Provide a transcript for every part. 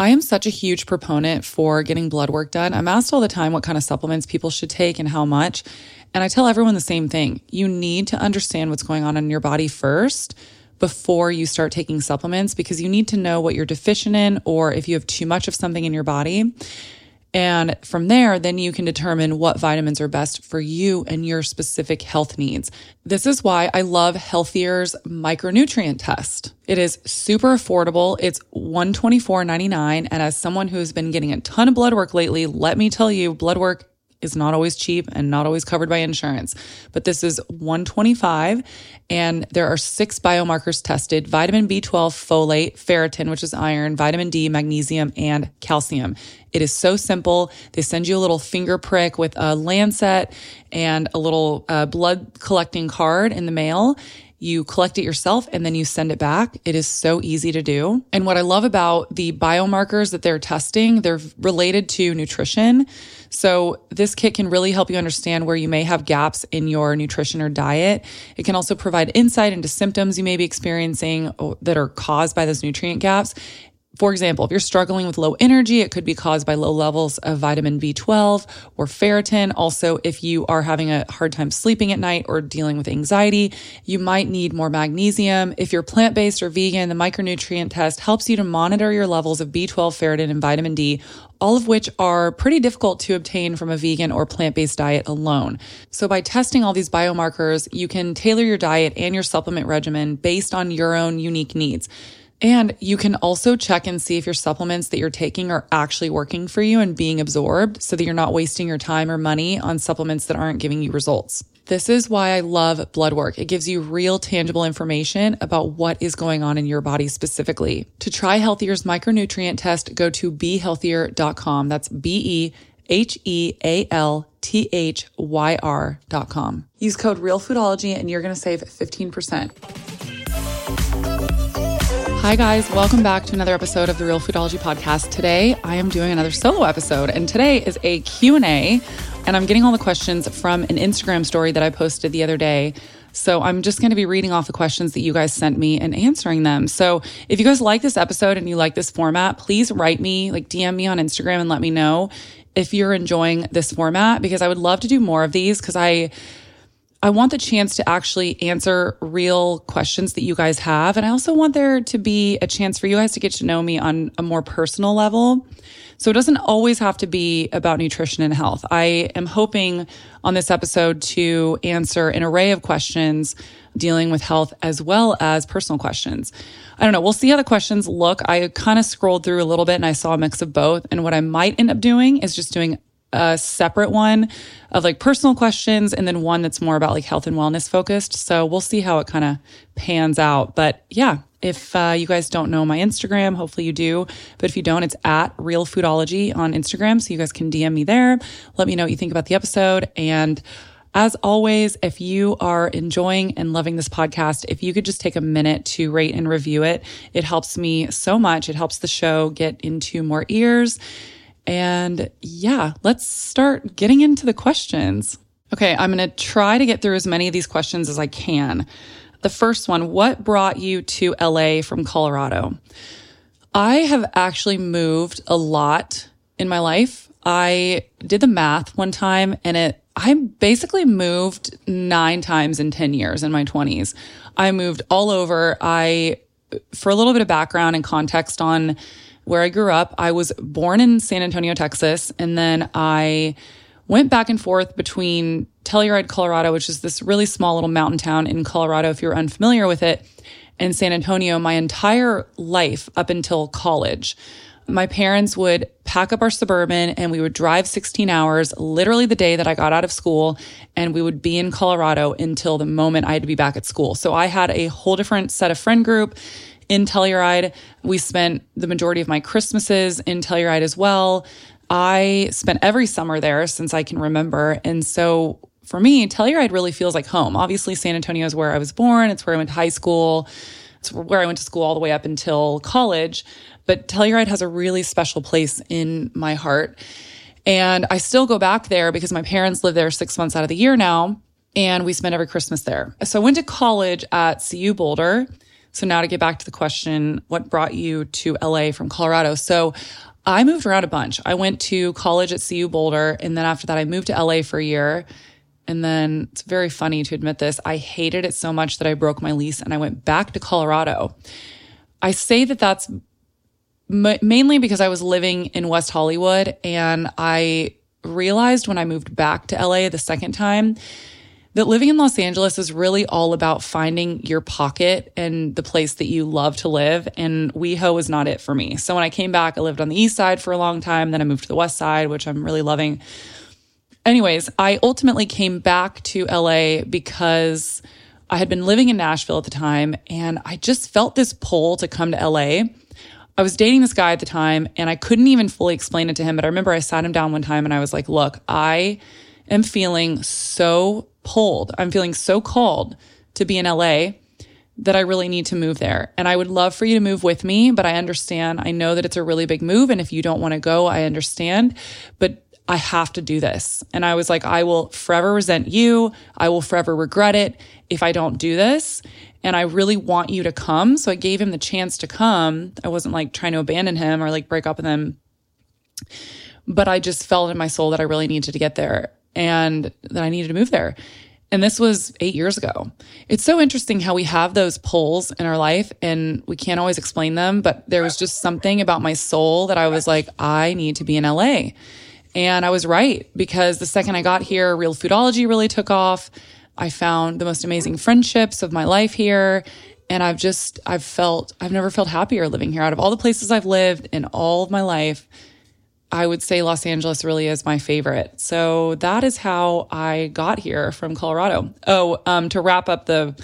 I am such a huge proponent for getting blood work done. I'm asked all the time what kind of supplements people should take and how much. And I tell everyone the same thing. You need to understand what's going on in your body first before you start taking supplements because you need to know what you're deficient in or if you have too much of something in your body. And from there, then you can determine what vitamins are best for you and your specific health needs. This is why I love Healthyr's micronutrient test. It is super affordable. It's $124.99. And as someone who's been getting a ton of blood work lately, let me tell you, blood work is not always cheap and not always covered by insurance. But this is 125 and there are six biomarkers tested, vitamin B12, folate, ferritin, which is iron, vitamin D, magnesium, and calcium. It is so simple. They send you a little finger prick with a lancet and a little uh, blood collecting card in the mail you collect it yourself and then you send it back. It is so easy to do. And what I love about the biomarkers that they're testing, they're related to nutrition. So this kit can really help you understand where you may have gaps in your nutrition or diet. It can also provide insight into symptoms you may be experiencing oh, that are caused by those nutrient gaps. For example, if you're struggling with low energy, it could be caused by low levels of vitamin B12 or ferritin. Also, if you are having a hard time sleeping at night or dealing with anxiety, you might need more magnesium. If you're plant based or vegan, the micronutrient test helps you to monitor your levels of B12, ferritin, and vitamin D, all of which are pretty difficult to obtain from a vegan or plant based diet alone. So, by testing all these biomarkers, you can tailor your diet and your supplement regimen based on your own unique needs. And you can also check and see if your supplements that you're taking are actually working for you and being absorbed so that you're not wasting your time or money on supplements that aren't giving you results. This is why I love blood work. It gives you real tangible information about what is going on in your body specifically. To try Healthyr's micronutrient test, go to behealthyr.com. That's B E H E A L T H Y R.com. Use code REALFoodology and you're going to save 15%. Hi guys, welcome back to another episode of the Real Foodology podcast. Today I am doing another solo episode and today is a Q&A and I'm getting all the questions from an Instagram story that I posted the other day. So I'm just going to be reading off the questions that you guys sent me and answering them. So if you guys like this episode and you like this format, please write me, like DM me on Instagram and let me know if you're enjoying this format because I would love to do more of these because I I want the chance to actually answer real questions that you guys have. And I also want there to be a chance for you guys to get to know me on a more personal level. So it doesn't always have to be about nutrition and health. I am hoping on this episode to answer an array of questions dealing with health as well as personal questions. I don't know. We'll see how the questions look. I kind of scrolled through a little bit and I saw a mix of both. And what I might end up doing is just doing a separate one of like personal questions and then one that's more about like health and wellness focused. So we'll see how it kind of pans out. But yeah, if uh, you guys don't know my Instagram, hopefully you do. But if you don't, it's at Real Foodology on Instagram. So you guys can DM me there. Let me know what you think about the episode. And as always, if you are enjoying and loving this podcast, if you could just take a minute to rate and review it, it helps me so much. It helps the show get into more ears and yeah, let's start getting into the questions. Okay, I'm going to try to get through as many of these questions as I can. The first one What brought you to LA from Colorado? I have actually moved a lot in my life. I did the math one time and it, I basically moved nine times in 10 years in my 20s. I moved all over. I, for a little bit of background and context on where I grew up. I was born in San Antonio, Texas, and then I went back and forth between Telluride, Colorado, which is this really small little mountain town in Colorado, if you're unfamiliar with it, and San Antonio my entire life up until college. My parents would pack up our suburban and we would drive 16 hours, literally the day that I got out of school, and we would be in Colorado until the moment I had to be back at school. So I had a whole different set of friend group in Telluride. We spent the majority of my Christmases in Telluride as well. I spent every summer there since I can remember. And so for me, Telluride really feels like home. Obviously, San Antonio is where I was born, it's where I went to high school, it's where I went to school all the way up until college. But Telluride has a really special place in my heart. And I still go back there because my parents live there six months out of the year now. And we spend every Christmas there. So I went to college at CU Boulder So now to get back to the question, what brought you to LA from Colorado? So I moved around a bunch. I went to college at CU Boulder. And then after that, I moved to LA for a year. And then it's very funny to admit this. I hated it so much that I broke my lease and I went back to Colorado. I say that that's m- mainly because I was living in West Hollywood and I realized when I moved back to LA the second time that living in Los Angeles is really all about finding your pocket and the place that you love to live. And WeHo was not it for me. So when I came back, I lived on the east side for a long time. Then I moved to the west side, which I'm really loving. Anyways, I ultimately came back to LA because I had been living in Nashville at the time and I just felt this pull to come to LA. I was dating this guy at the time and I couldn't even fully explain it to him. But I remember I sat him down one time and I was like, look, I am feeling so pulled. I'm feeling so called to be in LA that I really need to move there. And I would love for you to move with me, but I understand. I know that it's a really big move. And if you don't want to go, I understand. But I have to do this. And I was like, I will forever resent you. I will forever regret it if I don't do this and I really want you to come. So I gave him the chance to come. I wasn't like trying to abandon him or like break up with him. But I just felt in my soul that I really needed to get there and that I needed to move there. And this was eight years ago. It's so interesting how we have those pulls in our life and we can't always explain them, but there was just something about my soul that I was like, I need to be in LA. And I was right because the second I got here, real foodology really took off. I found the most amazing friendships of my life here. And I've just, I've felt, I've never felt happier living here. Out of all the places I've lived in all of my life, I would say Los Angeles really is my favorite. So that is how I got here from Colorado. Oh, um, to wrap up the,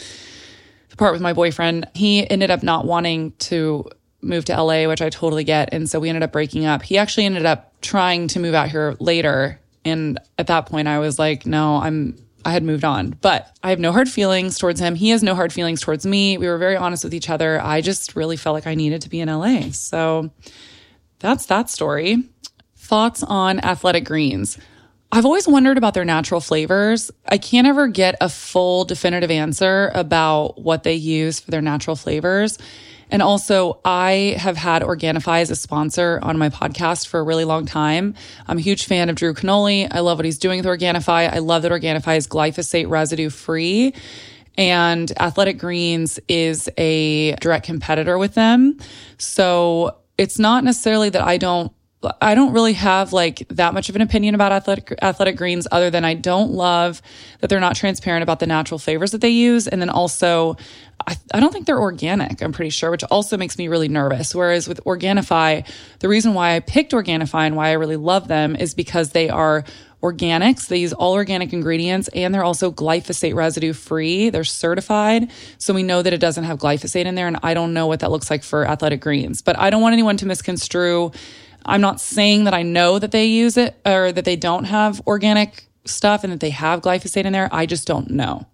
the part with my boyfriend, he ended up not wanting to move to LA, which I totally get. And so we ended up breaking up. He actually ended up trying to move out here later. And at that point, I was like, no, I'm I had moved on. But I have no hard feelings towards him. He has no hard feelings towards me. We were very honest with each other. I just really felt like I needed to be in LA. So that's that story. Thoughts on athletic greens. I've always wondered about their natural flavors. I can't ever get a full definitive answer about what they use for their natural flavors. And also, I have had Organifi as a sponsor on my podcast for a really long time. I'm a huge fan of Drew Canole. I love what he's doing with Organifi. I love that Organifi is glyphosate residue free. And Athletic Greens is a direct competitor with them. So it's not necessarily that I don't I don't really have like that much of an opinion about athletic athletic greens other than I don't love that they're not transparent about the natural flavors that they use and then also I, I don't think they're organic, I'm pretty sure, which also makes me really nervous. Whereas with Organifi, the reason why I picked Organifi and why I really love them is because they are organics. They use all organic ingredients and they're also glyphosate residue free. They're certified. So we know that it doesn't have glyphosate in there. And I don't know what that looks like for athletic greens, but I don't want anyone to misconstrue. I'm not saying that I know that they use it or that they don't have organic stuff and that they have glyphosate in there. I just don't know.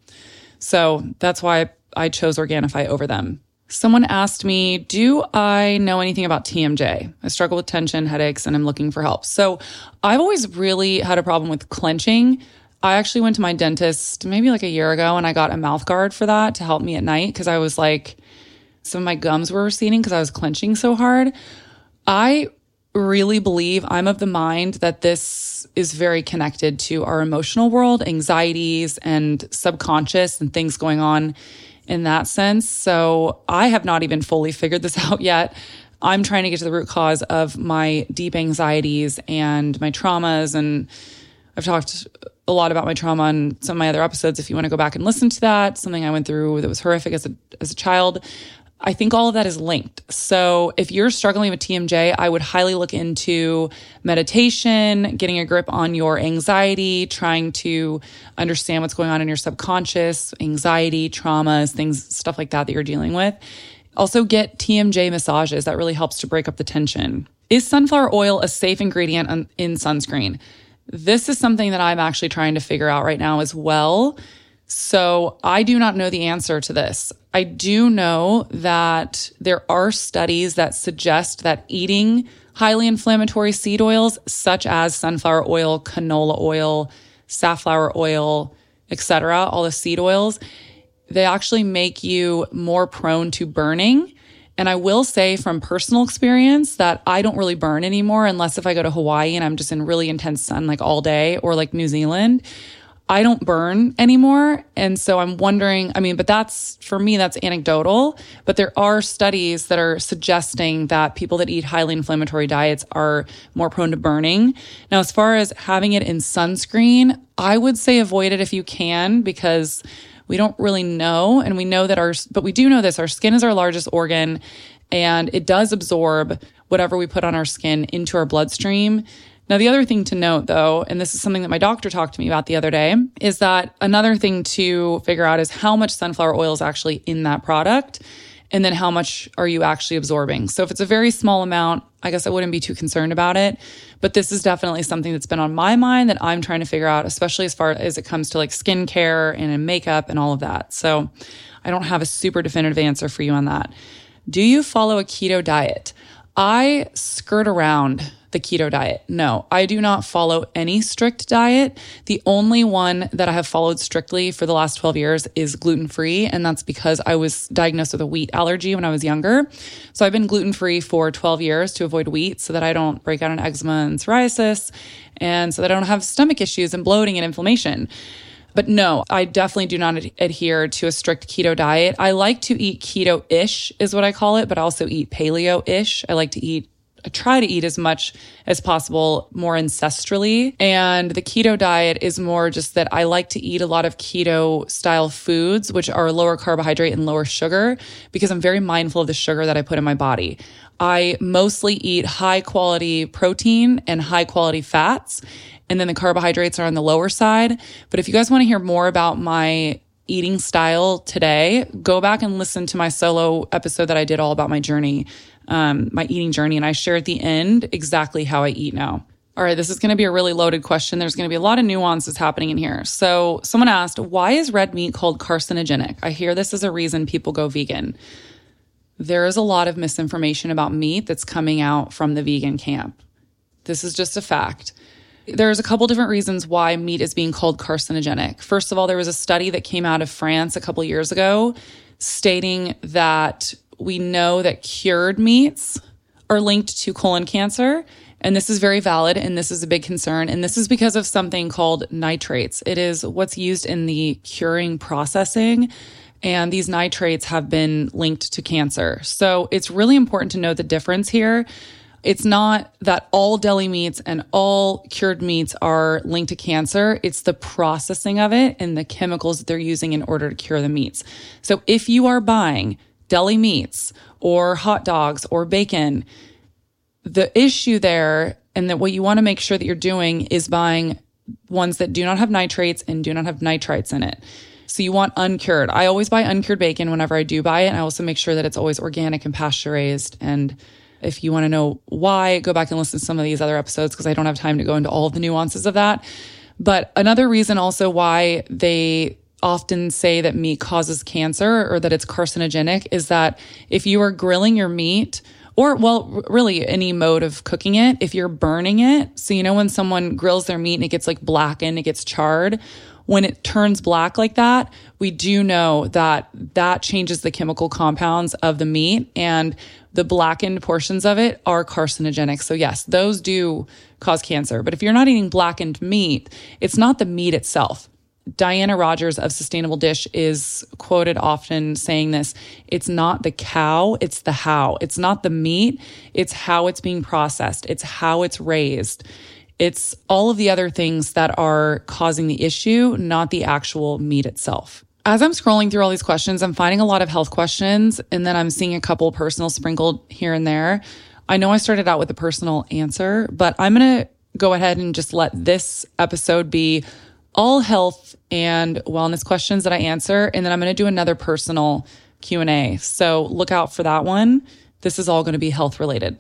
So that's why I chose Organifi over them. Someone asked me, Do I know anything about TMJ? I struggle with tension, headaches, and I'm looking for help. So I've always really had a problem with clenching. I actually went to my dentist maybe like a year ago and I got a mouth guard for that to help me at night because I was like, some of my gums were receding because I was clenching so hard. I really believe I'm of the mind that this is very connected to our emotional world, anxieties and subconscious and things going on in that sense. So I have not even fully figured this out yet. I'm trying to get to the root cause of my deep anxieties and my traumas. And I've talked a lot about my trauma on some of my other episodes. If you want to go back and listen to that, something I went through that was horrific as a, as a child. I think all of that is linked. So if you're struggling with TMJ, I would highly look into meditation, getting a grip on your anxiety, trying to understand what's going on in your subconscious, anxiety, traumas, things, stuff like that that you're dealing with. Also get TMJ massages. That really helps to break up the tension. Is sunflower oil a safe ingredient in sunscreen? This is something that I'm actually trying to figure out right now as well. So I do not know the answer to this. I do know that there are studies that suggest that eating highly inflammatory seed oils, such as sunflower oil, canola oil, safflower oil, etc., all the seed oils, they actually make you more prone to burning. And I will say from personal experience that I don't really burn anymore unless if I go to Hawaii and I'm just in really intense sun like all day or like New Zealand. I don't burn anymore. And so I'm wondering, I mean, but that's for me, that's anecdotal. But there are studies that are suggesting that people that eat highly inflammatory diets are more prone to burning. Now, as far as having it in sunscreen, I would say avoid it if you can because we don't really know. And we know that our, but we do know this our skin is our largest organ and it does absorb whatever we put on our skin into our bloodstream. Now, the other thing to note though, and this is something that my doctor talked to me about the other day, is that another thing to figure out is how much sunflower oil is actually in that product. And then how much are you actually absorbing? So if it's a very small amount, I guess I wouldn't be too concerned about it. But this is definitely something that's been on my mind that I'm trying to figure out, especially as far as it comes to like skincare and makeup and all of that. So I don't have a super definitive answer for you on that. Do you follow a keto diet? I skirt around the keto diet. No, I do not follow any strict diet. The only one that I have followed strictly for the last 12 years is gluten free. And that's because I was diagnosed with a wheat allergy when I was younger. So I've been gluten free for 12 years to avoid wheat so that I don't break out in eczema and psoriasis and so that I don't have stomach issues and bloating and inflammation. But no, I definitely do not ad- adhere to a strict keto diet. I like to eat keto ish, is what I call it, but I also eat paleo ish. I like to eat I try to eat as much as possible more ancestrally. And the keto diet is more just that I like to eat a lot of keto style foods, which are lower carbohydrate and lower sugar, because I'm very mindful of the sugar that I put in my body. I mostly eat high quality protein and high quality fats. And then the carbohydrates are on the lower side. But if you guys want to hear more about my eating style today, go back and listen to my solo episode that I did all about my journey um, my eating journey. And I share at the end exactly how I eat now. All right, this is going to be a really loaded question. There's going to be a lot of nuances happening in here. So, someone asked, why is red meat called carcinogenic? I hear this is a reason people go vegan. There is a lot of misinformation about meat that's coming out from the vegan camp. This is just a fact. There's a couple different reasons why meat is being called carcinogenic. First of all, there was a study that came out of France a couple years ago stating that we know that cured meats are linked to colon cancer. And this is very valid and this is a big concern. And this is because of something called nitrates. It is what's used in the curing processing. And these nitrates have been linked to cancer. So it's really important to know the difference here. It's not that all deli meats and all cured meats are linked to cancer. It's the processing of it and the chemicals that they're using in order to cure the meats. So if you are buying deli meats or hot dogs or bacon. The issue there, and that what you want to make sure that you're doing is buying ones that do not have nitrates and do not have nitrites in it. So you want uncured. I always buy uncured bacon whenever I do buy it. And I also make sure that it's always organic and pasture raised. And if you want to know why, go back and listen to some of these other episodes because I don't have time to go into all the nuances of that. But another reason also why they often say that meat causes cancer or that it's carcinogenic is that if you are grilling your meat, or well, really any mode of cooking it, if you're burning it, so you know when someone grills their meat and it gets like blackened, it gets charred, when it turns black like that, we do know that that changes the chemical compounds of the meat and the blackened portions of it are carcinogenic. So yes, those do cause cancer. But if you're not eating blackened meat, it's not the meat itself. Diana Rodgers of Sustainable Dish is quoted often saying this it's not the cow, it's the how. It's not the meat, it's how it's being processed, it's how it's raised. It's all of the other things that are causing the issue, not the actual meat itself. As I'm scrolling through all these questions, I'm finding a lot of health questions, and then I'm seeing a couple personal sprinkled here and there. I know I started out with a personal answer, but I'm going to go ahead and just let this episode be all health and wellness questions that I answer. And then I'm going to do another personal Q&A. So look out for that one. This is all going to be health related.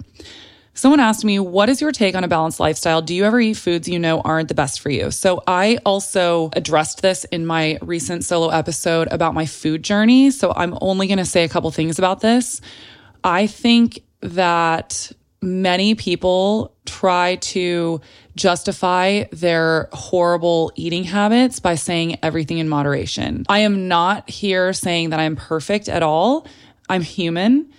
Someone asked me, what is your take on a balanced lifestyle? Do you ever eat foods you know aren't the best for you? So I also addressed this in my recent solo episode about my food journey. So I'm only going to say a couple things about this. I think that many people try to justify their horrible eating habits by saying everything in moderation. I am not here saying that I'm perfect at all. I'm human.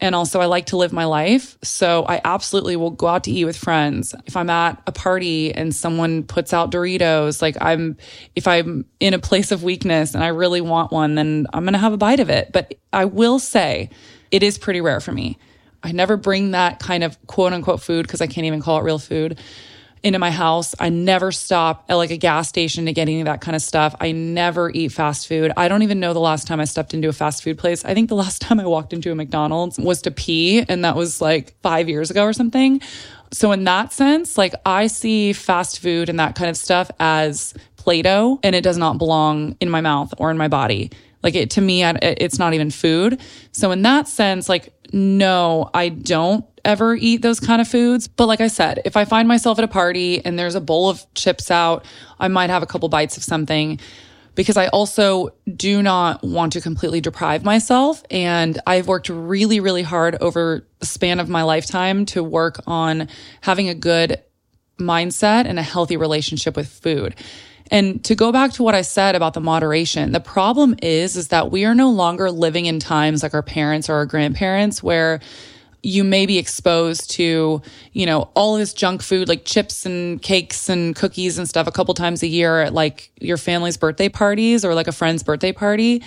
And also, I like to live my life. So I absolutely will go out to eat with friends. If I'm at a party and someone puts out Doritos, like I'm, if I'm in a place of weakness and I really want one, then I'm going to have a bite of it. But I will say it is pretty rare for me. I never bring that kind of quote unquote food because I can't even call it real food into my house. I never stop at like a gas station to get any of that kind of stuff. I never eat fast food. I don't even know the last time I stepped into a fast food place. I think the last time I walked into a McDonald's was to pee, and that was like five years ago or something. So, in that sense, like I see fast food and that kind of stuff as Play Doh, and it does not belong in my mouth or in my body. Like it to me, it's not even food. So, in that sense, like, no, I don't ever eat those kind of foods. But like I said, if I find myself at a party and there's a bowl of chips out, I might have a couple bites of something because I also do not want to completely deprive myself. And I've worked really, really hard over the span of my lifetime to work on having a good mindset and a healthy relationship with food. And to go back to what I said about the moderation, the problem is, is that we are no longer living in times like our parents or our grandparents where you may be exposed to, you know, all this junk food like chips and cakes and cookies and stuff a couple times a year at like your family's birthday parties or like a friend's birthday party.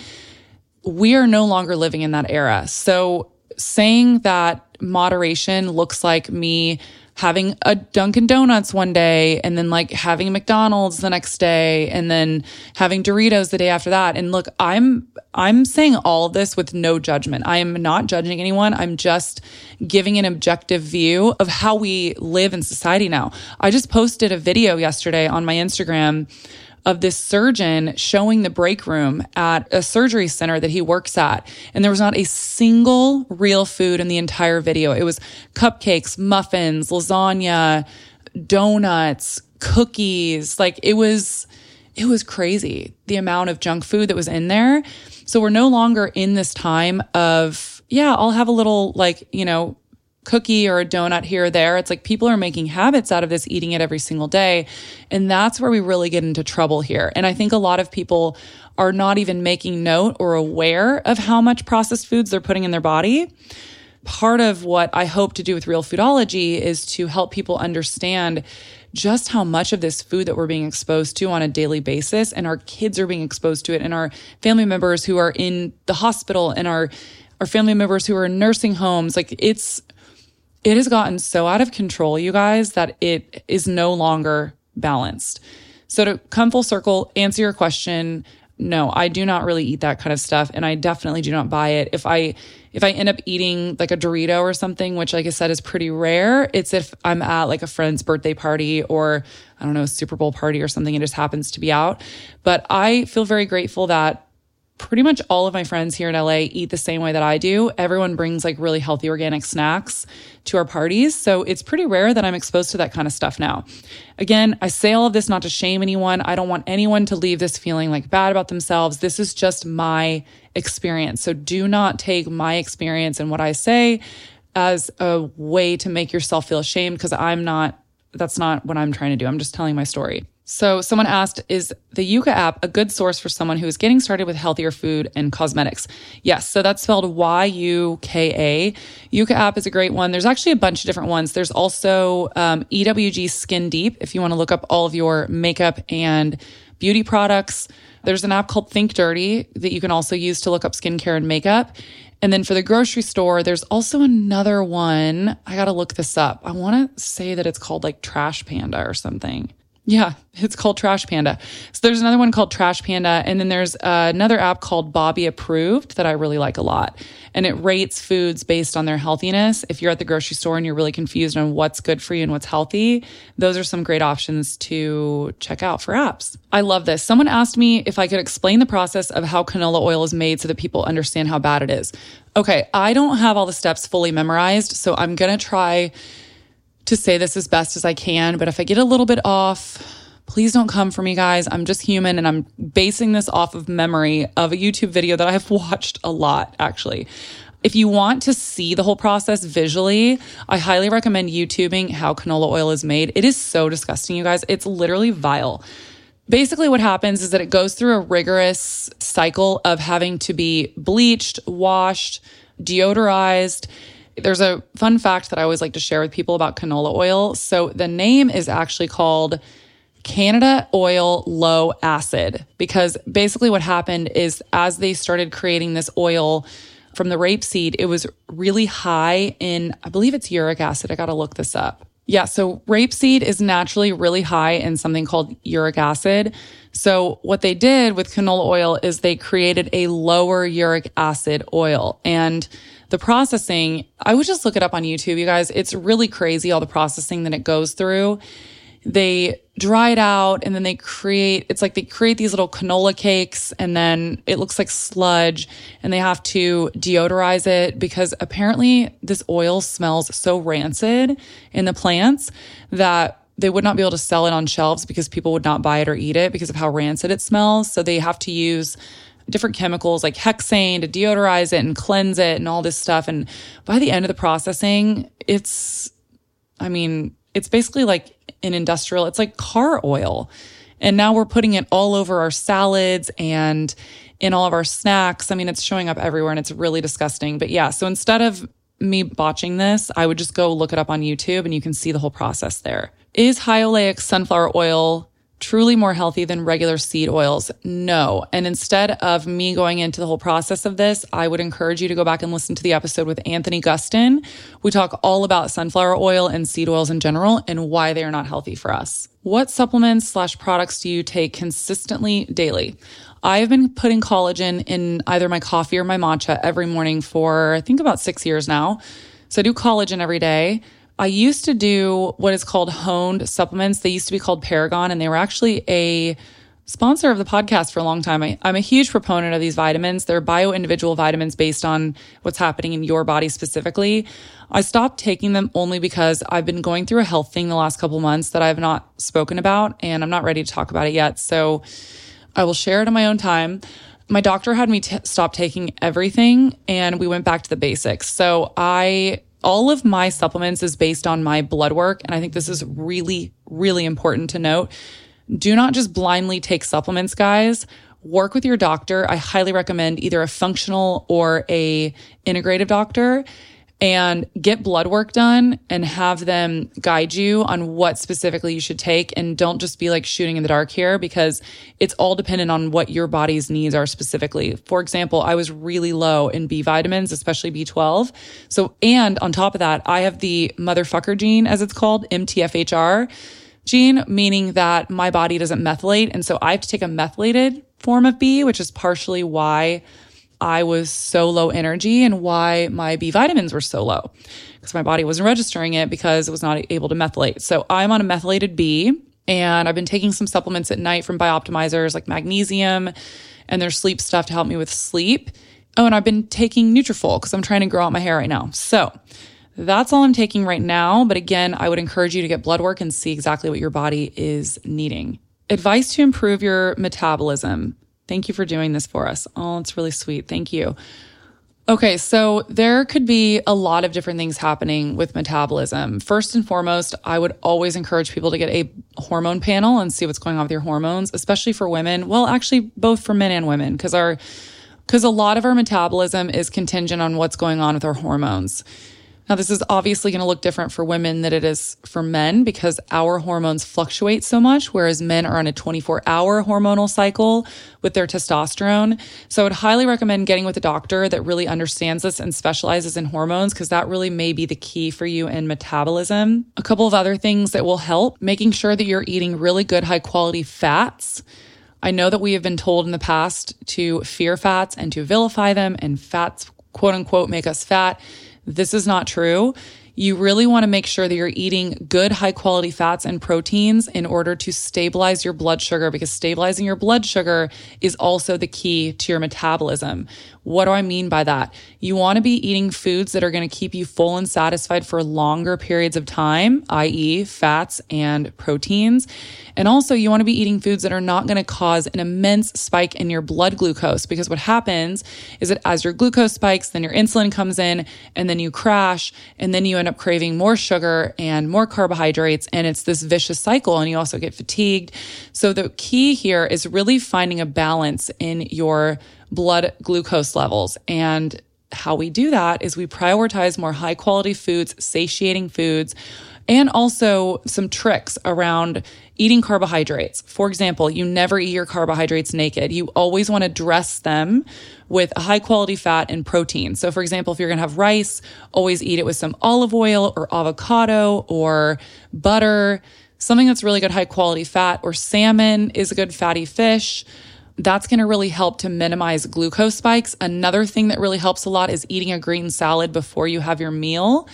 We are no longer living in that era. So saying that moderation looks like me having a Dunkin' Donuts one day and then like having McDonald's the next day and then having Doritos the day after that. And look, I'm I'm saying all this with no judgment. I am not judging anyone. I'm just giving an objective view of how we live in society now. I just posted a video yesterday on my Instagram of this surgeon showing the break room at a surgery center that he works at. And there was not a single real food in the entire video. It was cupcakes, muffins, lasagna, donuts, cookies. Like it was, it was crazy the amount of junk food that was in there. So we're no longer in this time of, yeah, I'll have a little like, you know, cookie or a donut here or there. It's like people are making habits out of this, eating it every single day. And that's where we really get into trouble here. And I think a lot of people are not even making note or aware of how much processed foods they're putting in their body. Part of what I hope to do with Real Foodology is to help people understand just how much of this food that we're being exposed to on a daily basis and our kids are being exposed to it and our family members who are in the hospital and our our family members who are in nursing homes like it's it has gotten so out of control, you guys, that it is no longer balanced. So to come full circle, answer your question, no, I do not really eat that kind of stuff and I definitely do not buy it. If I if I end up eating like a Dorito or something, which like I said is pretty rare, it's if I'm at like a friend's birthday party or I don't know, a Super Bowl party or something, it just happens to be out. But I feel very grateful that pretty much all of my friends here in LA eat the same way that I do. Everyone brings like really healthy organic snacks to our parties. So it's pretty rare that I'm exposed to that kind of stuff now. Again, I say all of this not to shame anyone. I don't want anyone to leave this feeling like bad about themselves. This is just my experience. So do not take my experience and what I say as a way to make yourself feel ashamed because I'm not, that's not what I'm trying to do. I'm just telling my story. So, someone asked, is the Yuka app a good source for someone who is getting started with healthier food and cosmetics? Yes. So, that's spelled Y U K A. Yuka app is a great one. There's actually a bunch of different ones. There's also um, EWG Skin Deep if you want to look up all of your makeup and beauty products. There's an app called Think Dirty that you can also use to look up skincare and makeup. And then for the grocery store, there's also another one. I got to look this up. I want to say that it's called like Trash Panda or something. Yeah, it's called Trash Panda. So there's another one called Trash Panda, and then there's uh, another app called Bobby Approved that I really like a lot. And it rates foods based on their healthiness. If you're at the grocery store and you're really confused on what's good for you and what's healthy, those are some great options to check out for apps. I love this. Someone asked me if I could explain the process of how canola oil is made so that people understand how bad it is. Okay, I don't have all the steps fully memorized, so I'm going to try to say this as best as I can, but if I get a little bit off, please don't come for me, guys. I'm just human and I'm basing this off of memory of a YouTube video that I've watched a lot, actually. If you want to see the whole process visually, I highly recommend YouTubing how canola oil is made. It is so disgusting, you guys. It's literally vile. Basically, what happens is that it goes through a rigorous cycle of having to be bleached, washed, deodorized. There's a fun fact that I always like to share with people about canola oil. So the name is actually called Canada oil low acid because basically what happened is as they started creating this oil from the rapeseed, it was really high in, I believe it's uric acid. I got to look this up. Yeah, so rapeseed is naturally really high in something called uric acid. So what they did with canola oil is they created a lower uric acid oil and the processing, I would just look it up on YouTube, you guys. It's really crazy all the processing that it goes through they dry it out and then they create it's like they create these little canola cakes and then it looks like sludge and they have to deodorize it because apparently this oil smells so rancid in the plants that they would not be able to sell it on shelves because people would not buy it or eat it because of how rancid it smells so they have to use different chemicals like hexane to deodorize it and cleanse it and all this stuff and by the end of the processing it's i mean it's basically like an industrial, it's like car oil. And now we're putting it all over our salads and in all of our snacks. I mean, it's showing up everywhere and it's really disgusting. But yeah, so instead of me botching this, I would just go look it up on YouTube and you can see the whole process there. Is high oleic sunflower oil truly more healthy than regular seed oils? No. And instead of me going into the whole process of this, I would encourage you to go back and listen to the episode with Anthony Gustin. We talk all about sunflower oil and seed oils in general and why they are not healthy for us. What supplements slash products do you take consistently daily? I've been putting collagen in either my coffee or my matcha every morning for I think about six years now. So I do collagen every day. I used to do what is called honed supplements. They used to be called Paragon, and they were actually a sponsor of the podcast for a long time. I, am a huge proponent of these vitamins. They're bio individual vitamins based on what's happening in your body specifically. I stopped taking them only because I've been going through a health thing the last couple months that I've not spoken about, and I'm not ready to talk about it yet. So I will share it in my own time. My doctor had me t- stop taking everything, and we went back to the basics. So I all of my supplements is based on my blood work. And I think this is really, really important to note. Do not just blindly take supplements, guys. Work with your doctor. I highly recommend either a functional or a integrative doctor and get blood work done and have them guide you on what specifically you should take. And don't just be like shooting in the dark here because it's all dependent on what your body's needs are specifically. For example, I was really low in B vitamins, especially B12. So, and on top of that, I have the motherfucker gene, as it's called, MTHFR gene, meaning that my body doesn't methylate. And so I have to take a methylated form of B, which is partially why I was so low energy and why my B vitamins were so low because my body wasn't registering it because it was not able to methylate. So I'm on a methylated B and I've been taking some supplements at night from Bioptimizers like magnesium and their sleep stuff to help me with sleep. Oh, and I've been taking Nutrafol because I'm trying to grow out my hair right now. So that's all I'm taking right now. But again, I would encourage you to get blood work and see exactly what your body is needing. Advice to improve your metabolism. Thank you for doing this for us. Oh, it's really sweet. Thank you. Okay, so there could be a lot of different things happening with metabolism. First and foremost, I would always encourage people to get a hormone panel and see what's going on with your hormones, especially for women. Well, actually, both for men and women, because our because a lot of our metabolism is contingent on what's going on with our hormones. Now, this is obviously going to look different for women than it is for men because our hormones fluctuate so much, whereas men are on a 24 hour hormonal cycle with their testosterone. So I would highly recommend getting with a doctor that really understands this and specializes in hormones because that really may be the key for you in metabolism. A couple of other things that will help making sure that you're eating really good, high quality fats. I know that we have been told in the past to fear fats and to vilify them, and fats, quote unquote, make us fat. This is not true. you really want to make sure that you're eating good, high quality fats and proteins in order to stabilize your blood sugar because stabilizing your blood sugar is also the key to your metabolism. What do I mean by that? You want to be eating foods that are going to keep you full and satisfied for longer periods of time, i.e., fats and proteins. And also, you want to be eating foods that are not going to cause an immense spike in your blood glucose because what happens is that as your glucose spikes, then your insulin comes in and then you crash and then you end up craving more sugar and more carbohydrates. And it's this vicious cycle and you also get fatigued. So the key here is really finding a balance in your blood glucose levels. And how we do that is we prioritize more high quality foods, satiating foods, and also some tricks around eating carbohydrates. For example, you never eat your carbohydrates naked. You always want to dress them with a high quality fat and protein. So, for example, if you're going to have rice, always eat it with some olive oil or avocado or butter, something that's really good high quality fat, or salmon is a good fatty fish that's going to really help to minimize glucose spikes. Another thing that really helps a lot is eating a green salad before you have your meal.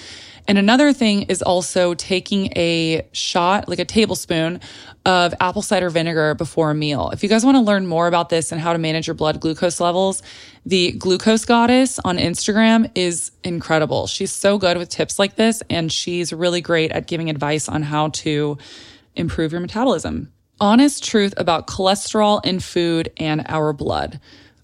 And another thing is also taking a shot, like a tablespoon of apple cider vinegar before a meal. If you guys want to learn more about this and how to manage your blood glucose levels, the glucose goddess on Instagram is incredible. She's so good with tips like this, and she's really great at giving advice on how to improve your metabolism honest truth about cholesterol in food and our blood.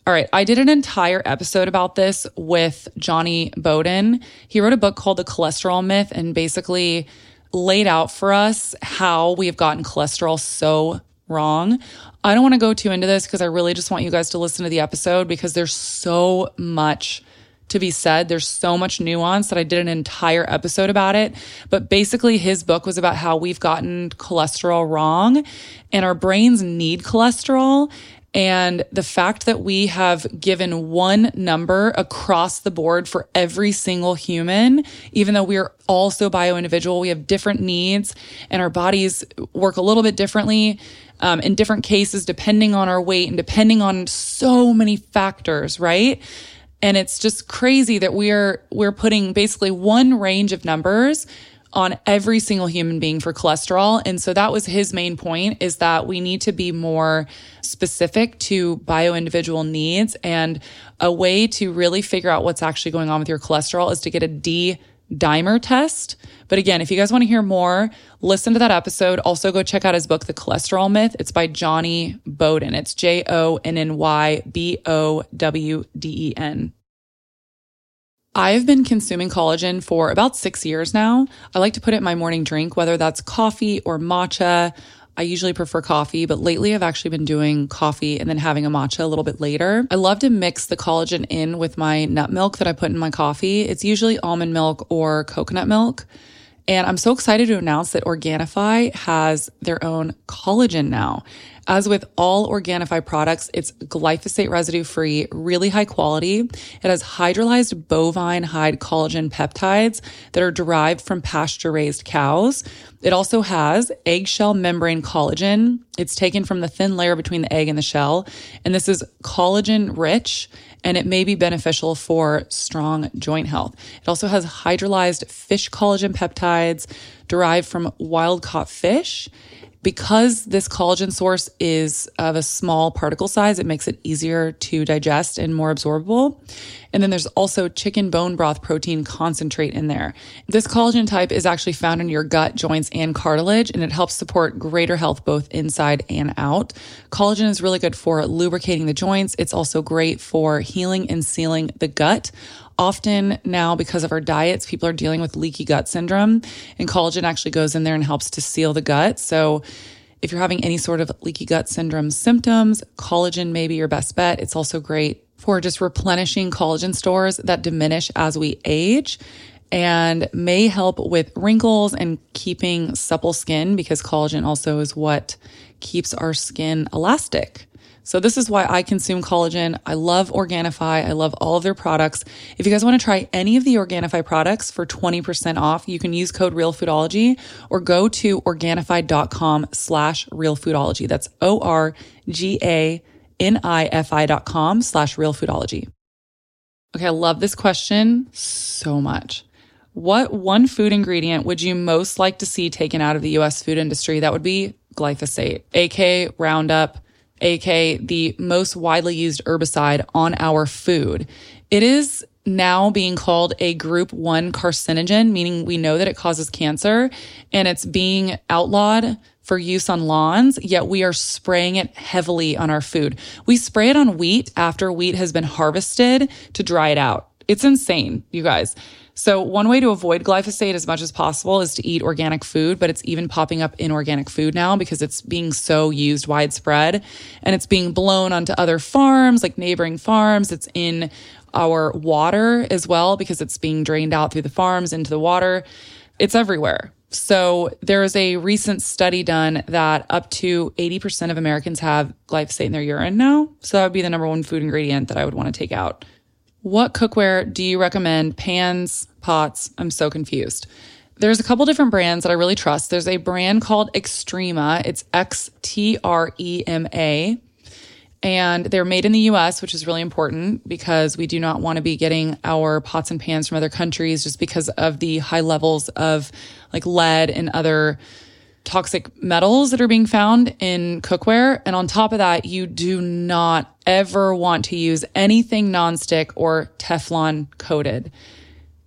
All right, I did an entire episode about this with Jonny Bowden. He wrote a book called The Cholesterol Myth and basically laid out for us how we have gotten cholesterol so wrong. I don't want to go too into this because I really just want you guys to listen to the episode because there's so much to be said. There's so much nuance that I did an entire episode about it. But basically, his book was about how we've gotten cholesterol wrong and our brains need cholesterol. And the fact that we have given one number across the board for every single human, even though we're all so bio individual, we have different needs and our bodies work a little bit differently um, in different cases, depending on our weight and depending on so many factors, right? And it's just crazy that we're, we're putting basically one range of numbers on every single human being for cholesterol. And so that was his main point is that we need to be more specific to bio individual needs. And a way to really figure out what's actually going on with your cholesterol is to get a D dimer test. But again, if you guys want to hear more, listen to that episode. Also, go check out his book, The Cholesterol Myth. It's by Jonny Bowden. It's J O N N Y B O W D E N. I've been consuming collagen for about six years now. I like to put it in my morning drink, whether that's coffee or matcha. I usually prefer coffee, but lately I've actually been doing coffee and then having a matcha a little bit later. I love to mix the collagen in with my nut milk that I put in my coffee. It's usually almond milk or coconut milk. And I'm so excited to announce that Organifi has their own collagen now. As with all Organifi products, it's glyphosate residue free, really high quality. It has hydrolyzed bovine hide collagen peptides that are derived from pasture raised cows. It also has eggshell membrane collagen. It's taken from the thin layer between the egg and the shell. And this is collagen rich and it may be beneficial for strong joint health. It also has hydrolyzed fish collagen peptides derived from wild caught fish because this collagen source is of a small particle size, it makes it easier to digest and more absorbable. And then there's also chicken bone broth protein concentrate in there. This collagen type is actually found in your gut, joints, and cartilage, and it helps support greater health both inside and out. Collagen is really good for lubricating the joints. It's also great for healing and sealing the gut. Often now, because of our diets, people are dealing with leaky gut syndrome, and collagen actually goes in there and helps to seal the gut. So, if you're having any sort of leaky gut syndrome symptoms, collagen may be your best bet. It's also great for just replenishing collagen stores that diminish as we age and may help with wrinkles and keeping supple skin because collagen also is what keeps our skin elastic. So this is why I consume collagen. I love Organifi. I love all of their products. If you guys want to try any of the Organifi products for 20% off, you can use code RealFoodology or go to Organifi.com slash RealFoodology. That's O-R-G-A-N-I-F-I dot com slash RealFoodology. Okay, I love this question so much. What one food ingredient would you most like to see taken out of the US food industry? That would be glyphosate, AK Roundup, AK the most widely used herbicide on our food. It is now being called a group one carcinogen, meaning we know that it causes cancer and it's being outlawed for use on lawns, yet we are spraying it heavily on our food. We spray it on wheat after wheat has been harvested to dry it out. It's insane, you guys. So, one way to avoid glyphosate as much as possible is to eat organic food, but it's even popping up in organic food now because it's being so used widespread and it's being blown onto other farms, like neighboring farms. It's in our water as well because it's being drained out through the farms into the water. It's everywhere. So there is a recent study done that up to 80% of Americans have glyphosate in their urine now. So that would be the number one food ingredient that I would want to take out. What cookware do you recommend? Pans, pots? I'm so confused. There's a couple different brands that I really trust. There's a brand called Xtrema. It's X T R E M A and they're made in the US, which is really important because we do not want to be getting our pots and pans from other countries just because of the high levels of like lead and other toxic metals that are being found in cookware. And on top of that, you do not ever want to use anything nonstick or Teflon coated.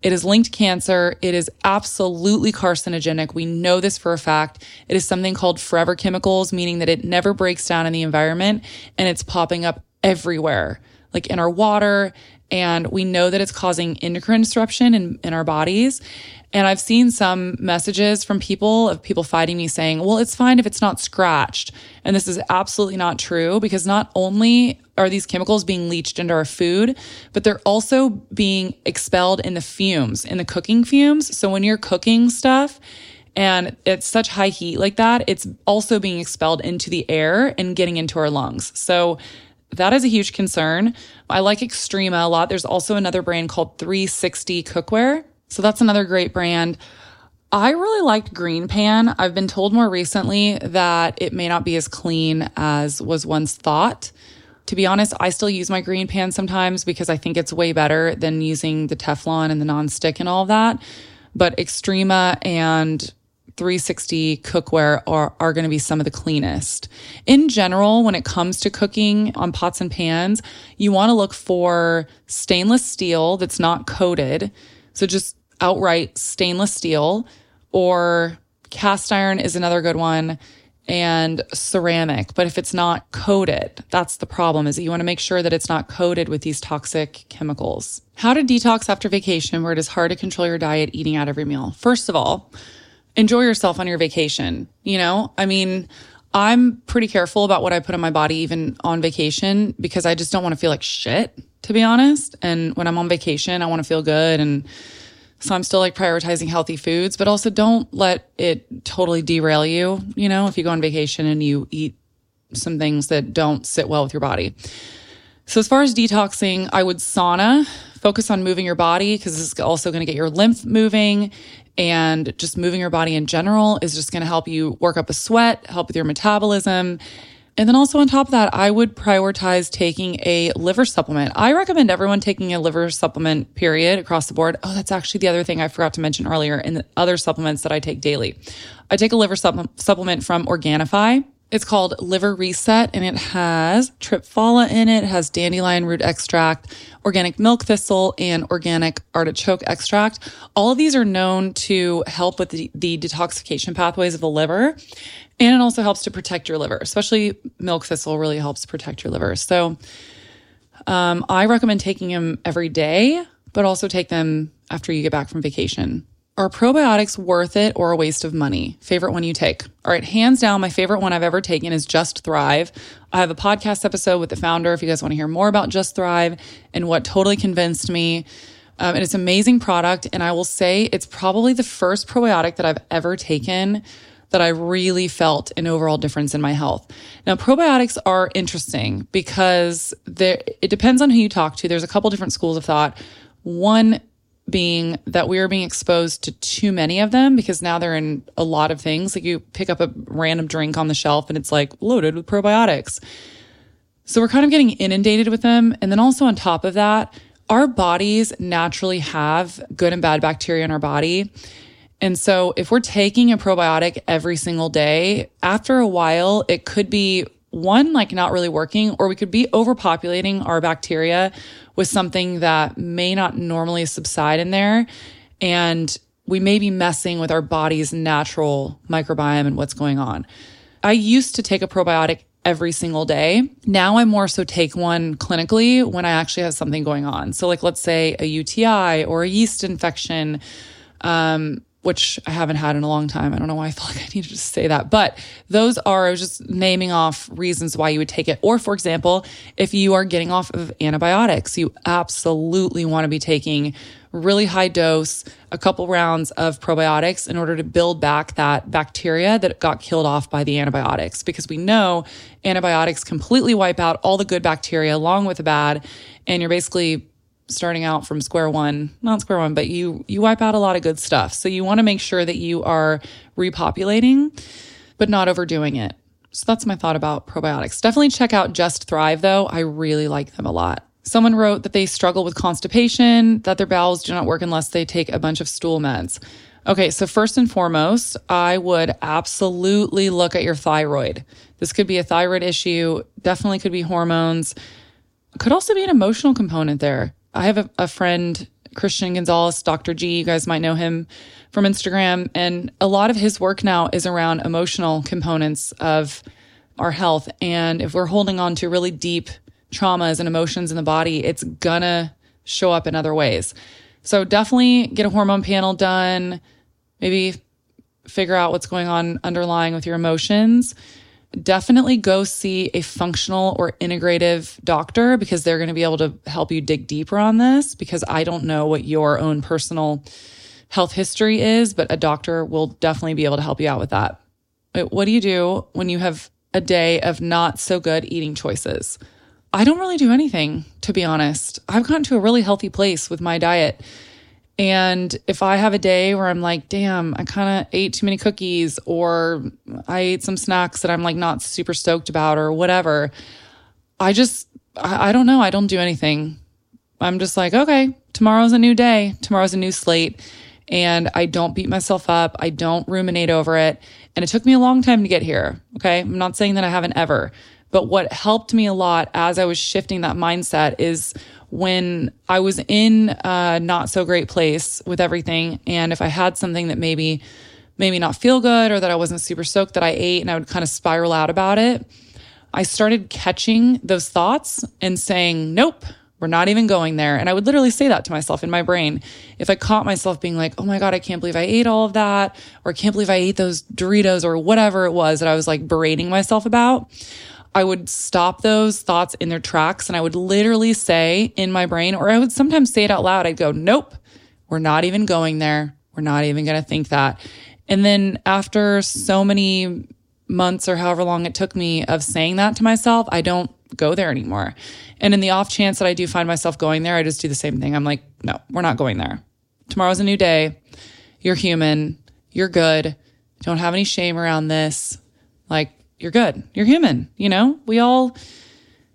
It is linked cancer. It is absolutely carcinogenic. We know this for a fact. It is something called forever chemicals, meaning that it never breaks down in the environment and it's popping up everywhere, like in our water. And we know that it's causing endocrine disruption in, in our bodies. And I've seen some messages from people of people fighting me saying, well, it's fine if it's not scratched. And this is absolutely not true because not only are these chemicals being leached into our food, but they're also being expelled in the fumes, in the cooking fumes. So when you're cooking stuff, and it's such high heat like that, it's also being expelled into the air and getting into our lungs. So that is a huge concern. I like Xtrema a lot. There's also another brand called 360 Cookware. So that's another great brand. I really liked Green Pan. I've been told more recently that it may not be as clean as was once thought. To be honest, I still use my Green Pan sometimes because I think it's way better than using the Teflon and the nonstick and all that. But Xtrema and 360 cookware are, are going to be some of the cleanest. In general, when it comes to cooking on pots and pans, you want to look for stainless steel that's not coated. So just outright stainless steel or cast iron is another good one and ceramic. But if it's not coated, that's the problem is that you want to make sure that it's not coated with these toxic chemicals. How to detox after vacation where it is hard to control your diet eating out every meal. First of all, enjoy yourself on your vacation. You know, I mean, I'm pretty careful about what I put in my body even on vacation because I just don't want to feel like shit, to be honest. And when I'm on vacation, I want to feel good and so I'm still like prioritizing healthy foods, but also don't let it totally derail you. You know, if you go on vacation and you eat some things that don't sit well with your body. So as far as detoxing, I would sauna, focus on moving your body because is also going to get your lymph moving and just moving your body in general is just going to help you work up a sweat, help with your metabolism and then also on top of that, I would prioritize taking a liver supplement. I recommend everyone taking a liver supplement period across the board. Oh, that's actually the other thing I forgot to mention earlier in the other supplements that I take daily. I take a liver supplement from Organifi. It's called Liver Reset and it has Triphala in it, it has dandelion root extract, organic milk thistle, and organic artichoke extract. All of these are known to help with the, the detoxification pathways of the liver. And it also helps to protect your liver, especially milk thistle really helps protect your liver. So um, I recommend taking them every day, but also take them after you get back from vacation. Are probiotics worth it or a waste of money? Favorite one you take? All right, hands down, my favorite one I've ever taken is Just Thrive. I have a podcast episode with the founder if you guys want to hear more about Just Thrive and what totally convinced me. Um, and it's an amazing product. And I will say it's probably the first probiotic that I've ever taken that I really felt an overall difference in my health. Now, probiotics are interesting because there, it depends on who you talk to. There's a couple different schools of thought. One being that we are being exposed to too many of them because now they're in a lot of things. Like you pick up a random drink on the shelf and it's like loaded with probiotics. So we're kind of getting inundated with them. And then also on top of that, our bodies naturally have good and bad bacteria in our body. And so if we're taking a probiotic every single day, after a while, it could be one, like not really working, or we could be overpopulating our bacteria with something that may not normally subside in there. And we may be messing with our body's natural microbiome and what's going on. I used to take a probiotic every single day. Now I more so take one clinically when I actually have something going on. So, like, let's say a UTI or a yeast infection, um, which I haven't had in a long time. I don't know why I felt like I needed to say that, but those are just naming off reasons why you would take it. Or, for example, if you are getting off of antibiotics, you absolutely want to be taking really high dose, a couple rounds of probiotics in order to build back that bacteria that got killed off by the antibiotics. Because we know antibiotics completely wipe out all the good bacteria along with the bad. And you're basically starting out from square one, not square one, but you, you wipe out a lot of good stuff. So you want to make sure that you are repopulating, but not overdoing it. So that's my thought about probiotics. Definitely check out Just Thrive though. I really like them a lot. Someone wrote that they struggle with constipation, that their bowels do not work unless they take a bunch of stool meds. Okay, so first and foremost, I would absolutely look at your thyroid. This could be a thyroid issue, definitely could be hormones. Could also be an emotional component there. I have a, a friend, Christian Gonzalez, Dr. G, you guys might know him from Instagram, and a lot of his work now is around emotional components of our health. And if we're holding on to really deep traumas and emotions in the body, it's gonna show up in other ways. So definitely get a hormone panel done. Maybe figure out what's going on underlying with your emotions. Definitely go see a functional or integrative doctor because they're going to be able to help you dig deeper on this because I don't know what your own personal health history is, but a doctor will definitely be able to help you out with that. Uh, what do you do when you have a day of not so good eating choices? I don't really do anything, to be honest. I've gotten to a really healthy place with my diet. And if I have a day where I'm like, damn, I kind of ate too many cookies or I ate some snacks that I'm like not super stoked about or whatever, I just, I, I don't know. I don't do anything. I'm just like, okay, tomorrow's a new day. Tomorrow's a new slate. And I don't beat myself up. I don't ruminate over it. And it took me a long time to get here. Okay. I'm not saying that I haven't ever, but what helped me a lot as I was shifting that mindset is when I was in a not so great place with everything. And if I had something that maybe made me not feel good or that I wasn't super stoked that I ate and I would kind of spiral out about it, I started catching those thoughts and saying, nope, we're not even going there. And I would literally say that to myself in my brain. If I caught myself being like, oh my God, I can't believe I ate all of that, or I can't believe I ate those Doritos or whatever it was that I was like berating myself about, I would stop those thoughts in their tracks and I would literally say in my brain, or I would sometimes say it out loud. I'd go, nope, we're not even going there. We're not even going to think that. And then after so many months or however long it took me of saying that to myself, I don't go there anymore. And in the off chance that I do find myself going there, I just do the same thing. I'm like, no, we're not going there. Tomorrow's a new day. You're human. You're good. Don't have any shame around this. Like, you're good. You're human, you know? We all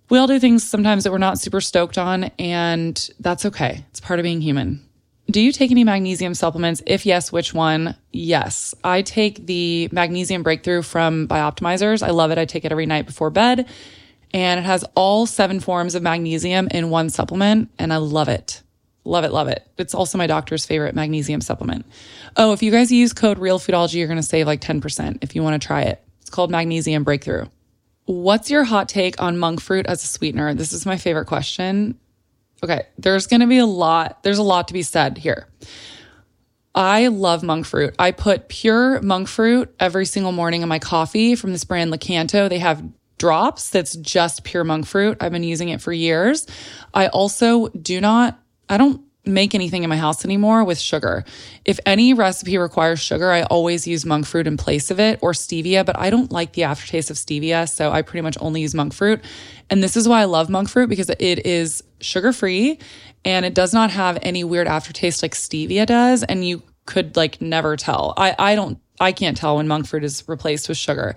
we all do things sometimes that we're not super stoked on and that's okay. It's part of being human. Do you take any magnesium supplements? If yes, which one? Yes. I take the magnesium breakthrough from Bioptimizers. I love it. I take it every night before bed and it has all seven forms of magnesium in one supplement and I love it. Love it, love it. It's also my doctor's favorite magnesium supplement. Oh, if you guys use code REALFoodology, you're going to save like 10% if you want to try it called Magnesium Breakthrough. What's your hot take on monk fruit as a sweetener? This is my favorite question. Okay, there's going to be a lot, there's a lot to be said here. I love monk fruit. I put pure monk fruit every single morning in my coffee from this brand Lakanto. They have drops that's just pure monk fruit. I've been using it for years. I also do not, I don't make anything in my house anymore with sugar. If any recipe requires sugar, I always use monk fruit in place of it or stevia, but I don't like the aftertaste of stevia, so I pretty much only use monk fruit. And this is why I love monk fruit because it is sugar free and it does not have any weird aftertaste like stevia does and you could like never tell. I I don't I can't tell when monk fruit is replaced with sugar.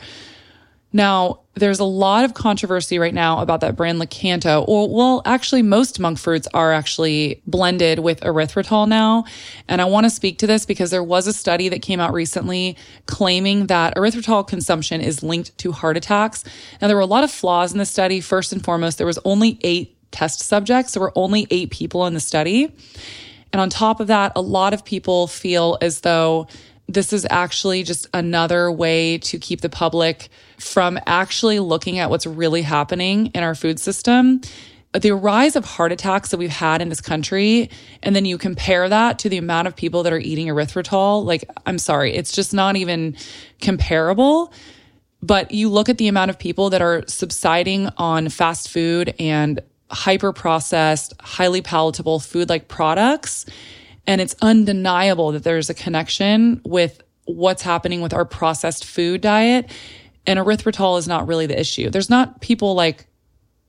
Now, there's a lot of controversy right now about that brand Lakanto. Or, well, actually, most monk fruits are actually blended with erythritol now. And I want to speak to this because there was a study that came out recently claiming that erythritol consumption is linked to heart attacks. Now, there were a lot of flaws in the study. First and foremost, there was only eight test subjects. There were only eight people in the study. And on top of that, a lot of people feel as though this is actually just another way to keep the public from actually looking at what's really happening in our food system. The rise of heart attacks that we've had in this country, and then you compare that to the amount of people that are eating erythritol, like, I'm sorry, it's just not even comparable. But you look at the amount of people that are subsiding on fast food and hyper processed, highly palatable food like products and it's undeniable that there's a connection with what's happening with our processed food diet. And erythritol is not really the issue. There's not people like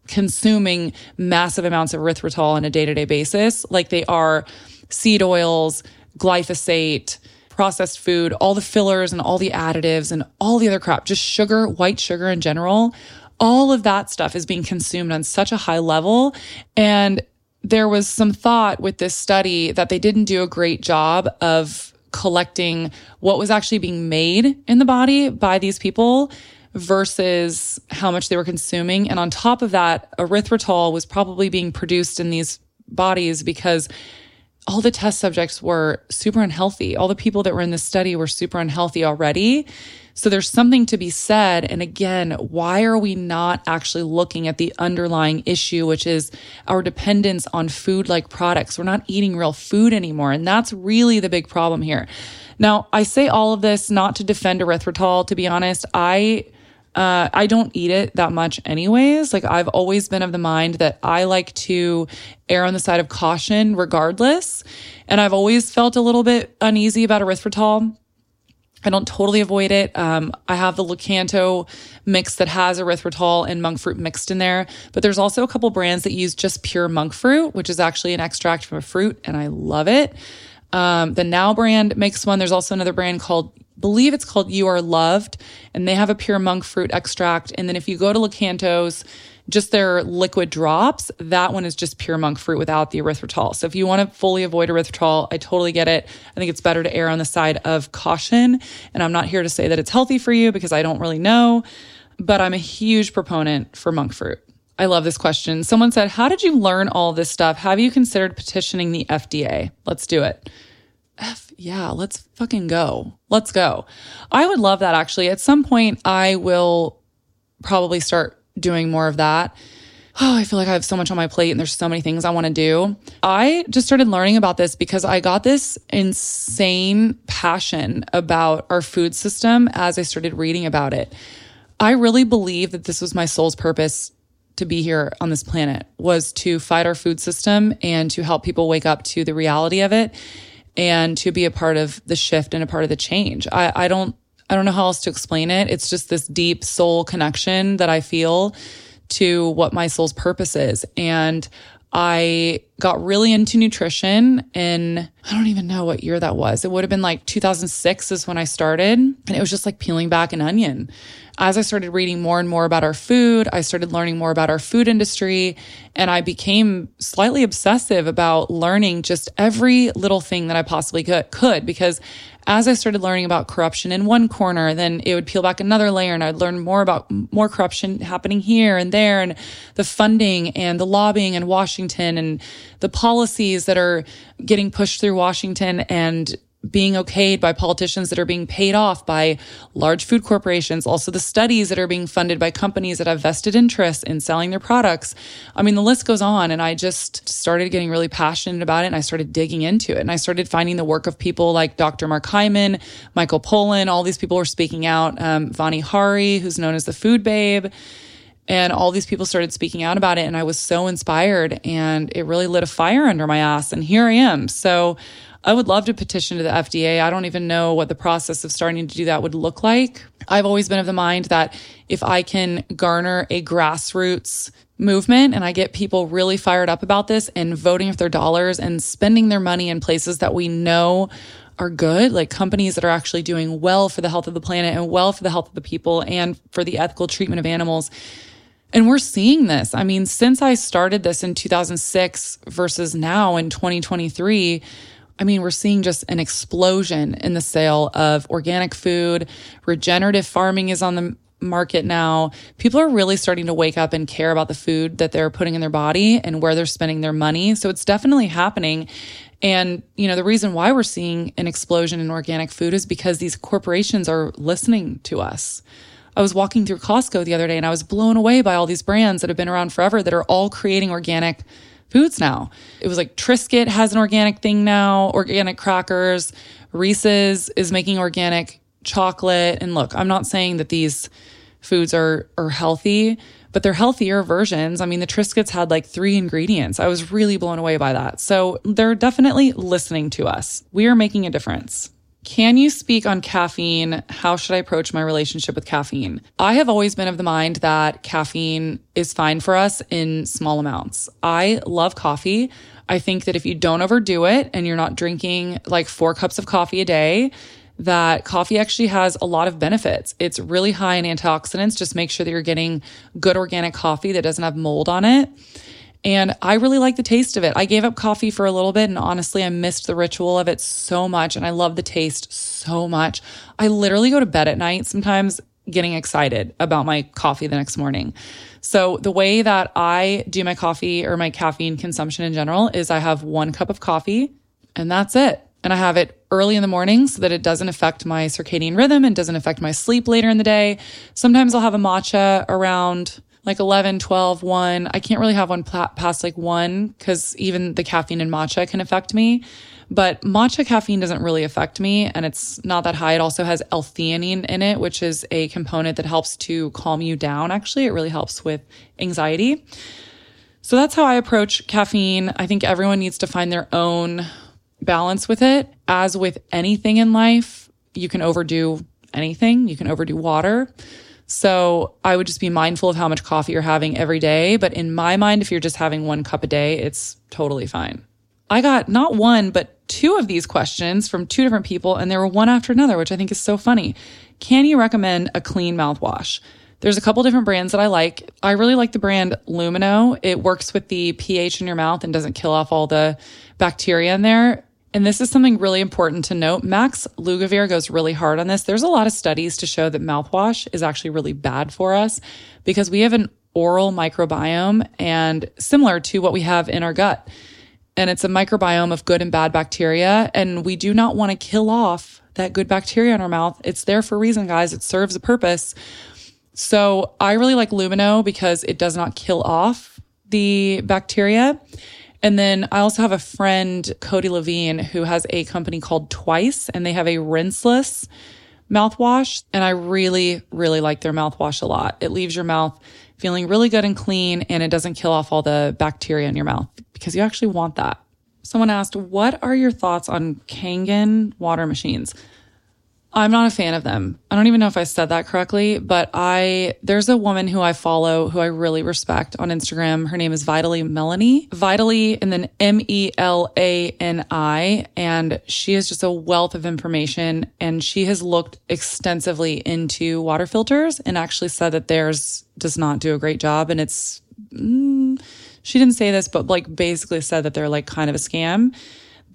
consuming massive amounts of erythritol on a day to day basis like they are seed oils, glyphosate, processed food, all the fillers and all the additives and all the other crap, just sugar, white sugar in general. All of that stuff is being consumed on such a high level. And there was some thought with this study that they didn't do a great job of collecting what was actually being made in the body by these people versus how much they were consuming. And on top of that, erythritol was probably being produced in these bodies because all the test subjects were super unhealthy. All the people that were in this study were super unhealthy already. So there's something to be said. And again, why are we not actually looking at the underlying issue, which is our dependence on food like products? We're not eating real food anymore. And that's really the big problem here. Now, I say all of this not to defend erythritol. To be honest, I, uh, I don't eat it that much anyways. Like I've always been of the mind that I like to err on the side of caution regardless. And I've always felt a little bit uneasy about erythritol. I don't totally avoid it. Um, I have the Lakanto mix that has erythritol and monk fruit mixed in there, but there's also a couple brands that use just pure monk fruit, which is actually an extract from a fruit, and I love it. Um, the Now brand makes one. There's also another brand called, believe it's called You Are Loved, and they have a pure monk fruit extract. And then if you go to Lakanto's, just their liquid drops, that one is just pure monk fruit without the erythritol. So if you want to fully avoid erythritol, I totally get it. I think it's better to err on the side of caution. And I'm not here to say that it's healthy for you because I don't really know, but I'm a huge proponent for monk fruit. I love this question. Someone said, How did you learn all this stuff? Have you considered petitioning the FDA? Let's do it. F, yeah, let's fucking go. Let's go. I would love that actually. At some point, I will probably start doing more of that. Oh, I feel like I have so much on my plate and there's so many things I want to do. I just started learning about this because I got this insane passion about our food system as I started reading about it. I really believe that this was my soul's purpose to be here on this planet was to fight our food system and to help people wake up to the reality of it and to be a part of the shift and a part of the change. I, I don't I don't know how else to explain it. It's just this deep soul connection that I feel to what my soul's purpose is. And I got really into nutrition in, I don't even know what year that was. It would have been like 2006 is when I started. And it was just like peeling back an onion. As I started reading more and more about our food, I started learning more about our food industry. And I became slightly obsessive about learning just every little thing that I possibly could, could because as I started learning about corruption in one corner, then it would peel back another layer and I'd learn more about more corruption happening here and there and the funding and the lobbying and Washington and the policies that are getting pushed through Washington and being okayed by politicians that are being paid off by large food corporations, also the studies that are being funded by companies that have vested interests in selling their products. I mean, the list goes on. And I just started getting really passionate about it and I started digging into it. And I started finding the work of people like Dr. Mark Hyman, Michael Pollan, all these people were speaking out. Um, Vani Hari, who's known as the food babe. And all these people started speaking out about it. And I was so inspired and it really lit a fire under my ass. And here I am. So I would love to petition to the FDA. I don't even know what the process of starting to do that would look like. I've always been of the mind that if I can garner a grassroots movement and I get people really fired up about this and voting with their dollars and spending their money in places that we know are good, like companies that are actually doing well for the health of the planet and well for the health of the people and for the ethical treatment of animals. And we're seeing this. I mean, since I started this in 2006 versus now in 2023, I mean, we're seeing just an explosion in the sale of organic food. Regenerative farming is on the market now. People are really starting to wake up and care about the food that they're putting in their body and where they're spending their money. So it's definitely happening. And, you know, the reason why we're seeing an explosion in organic food is because these corporations are listening to us. I was walking through Costco the other day and I was blown away by all these brands that have been around forever that are all creating organic foods now. It was like Triscuit has an organic thing now, organic crackers. Reese's is making organic chocolate. And look, I'm not saying that these foods are are healthy, but they're healthier versions. I mean, the Triscuits had like three ingredients. I was really blown away by that. So they're definitely listening to us. We are making a difference. Can you speak on caffeine? How should I approach my relationship with caffeine? I have always been of the mind that caffeine is fine for us in small amounts. I love coffee. I think that if you don't overdo it and you're not drinking like four cups of coffee a day, that coffee actually has a lot of benefits. It's really high in antioxidants. Just make sure that you're getting good organic coffee that doesn't have mold on it. And I really like the taste of it. I gave up coffee for a little bit and honestly, I missed the ritual of it so much. And I love the taste so much. I literally go to bed at night sometimes getting excited about my coffee the next morning. So the way that I do my coffee or my caffeine consumption in general is I have one cup of coffee and that's it. And I have it early in the morning so that it doesn't affect my circadian rhythm and doesn't affect my sleep later in the day. Sometimes I'll have a matcha around like 11, 12, 1. I can't really have one past like 1 because even the caffeine in matcha can affect me. But matcha caffeine doesn't really affect me and it's not that high. It also has L-theanine in it, which is a component that helps to calm you down. Actually, it really helps with anxiety. So that's how I approach caffeine. I think everyone needs to find their own balance with it. As with anything in life, you can overdo anything. You can overdo water. So I would just be mindful of how much coffee you're having every day. But in my mind, if you're just having one cup a day, it's totally fine. I got not one, but two of these questions from two different people, and they were one after another, which I think is so funny. Can you recommend a clean mouthwash? There's a couple different brands that I like. I really like the brand Lumineux. It works with the pH in your mouth and doesn't kill off all the bacteria in there. And this is something really important to note. Max Lugavere goes really hard on this. There's a lot of studies to show that mouthwash is actually really bad for us because we have an oral microbiome and similar to what we have in our gut. And it's a microbiome of good and bad bacteria. And we do not want to kill off that good bacteria in our mouth. It's there for a reason, guys. It serves a purpose. So I really like Lumineux because it does not kill off the bacteria. And then I also have a friend, Cody Levine, who has a company called Twice, and they have a rinseless mouthwash. And I really, really like their mouthwash a lot. It leaves your mouth feeling really good and clean, and it doesn't kill off all the bacteria in your mouth because you actually want that. Someone asked, What are your thoughts on Kangen water machines? I'm not a fan of them. I don't even know if I said that correctly, but I, there's a woman who I follow who I really respect on Instagram. Her name is Vitally Melanie. Vitally and then M E L A N I. And she is just a wealth of information. And she has looked extensively into water filters and actually said that theirs does not do a great job. And it's, mm, she didn't say this, but like basically said that they're like kind of a scam.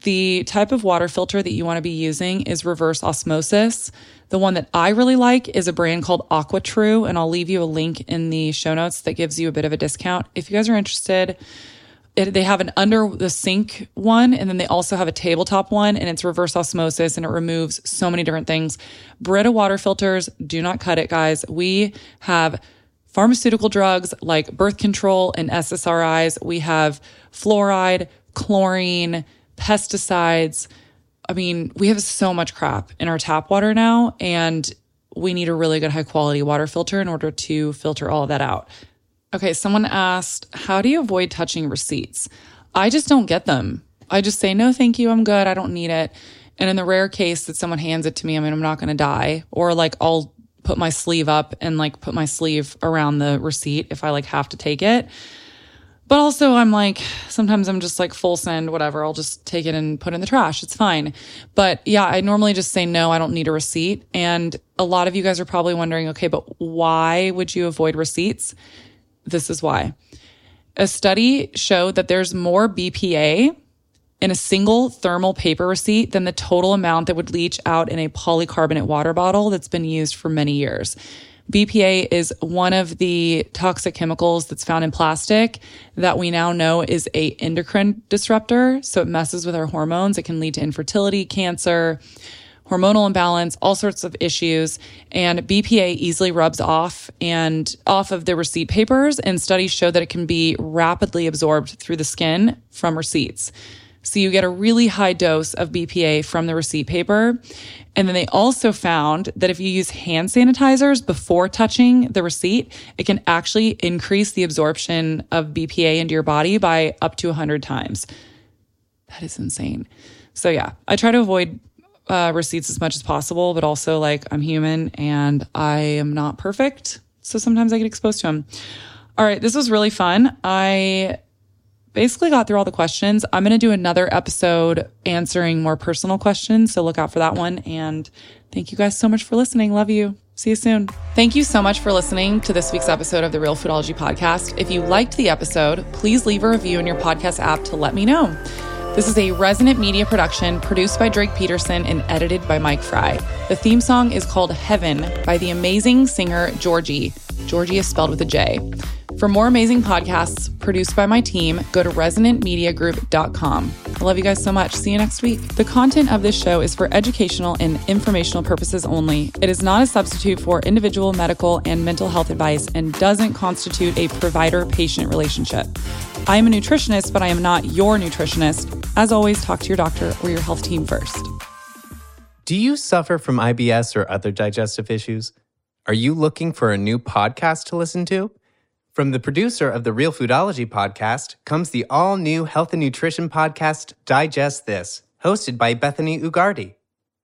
The type of water filter that you want to be using is reverse osmosis. The one that I really like is a brand called AquaTru, and I'll leave you a link in the show notes that gives you a bit of a discount. If you guys are interested, it, they have an under the sink one, and then they also have a tabletop one, and it's reverse osmosis and it removes so many different things. Brita water filters, do not cut it, guys. We have pharmaceutical drugs like birth control and SSRIs. We have fluoride, chlorine, pesticides. I mean, we have so much crap in our tap water now, and we need a really good high quality water filter in order to filter all of that out. Okay, someone asked, How do you avoid touching receipts? I just don't get them. I just say, No, thank you, I'm good, I don't need it. And in the rare case that someone hands it to me, I mean, I'm not gonna die. Or like, I'll put my sleeve up and like put my sleeve around the receipt if I like have to take it. But also, I'm like, sometimes I'm just like full send, whatever. I'll just take it and put it in the trash. It's fine. But yeah, I normally just say no, I don't need a receipt. And a lot of you guys are probably wondering, okay, but why would you avoid receipts? This is why. A study showed that there's more BPA in a single thermal paper receipt than the total amount that would leach out in a polycarbonate water bottle that's been used for many years. BPA is one of the toxic chemicals that's found in plastic that we now know is a endocrine disruptor. So it messes with our hormones. It can lead to infertility, cancer, hormonal imbalance, all sorts of issues. And BPA easily rubs off and off of the receipt papers. And studies show that it can be rapidly absorbed through the skin from receipts. So you get a really high dose of BPA from the receipt paper. And then they also found that if you use hand sanitizers before touching the receipt, it can actually increase the absorption of BPA into your body by up to 100 times. That is insane. So, yeah, I try to avoid uh, receipts as much as possible, but also like I'm human and I am not perfect. So sometimes I get exposed to them. All right, this was really fun. I basically got through all the questions. I'm going to do another episode answering more personal questions. So look out for that one. And thank you guys so much for listening. Love you. See you soon. Thank you so much for listening to this week's episode of the Real Foodology Podcast. If you liked the episode, please leave a review in your podcast app to let me know. This is a resonant media production produced by Drake Peterson and edited by Mike Fry. The theme song is called Heaven by the amazing singer Georgie. Georgie is spelled with a J. For more amazing podcasts produced by my team, go to resonantmediagroup.com. I love you guys so much. See you next week. The content of this show is for educational and informational purposes only. It is not a substitute for individual medical and mental health advice and doesn't constitute a provider patient relationship. I am a nutritionist, but I am not your nutritionist. As always, talk to your doctor or your health team first. Do you suffer from IBS or other digestive issues? Are you looking for a new podcast to listen to? From the producer of the Real Foodology podcast comes the all new health and nutrition podcast, Digest This, hosted by Bethany Ugarte.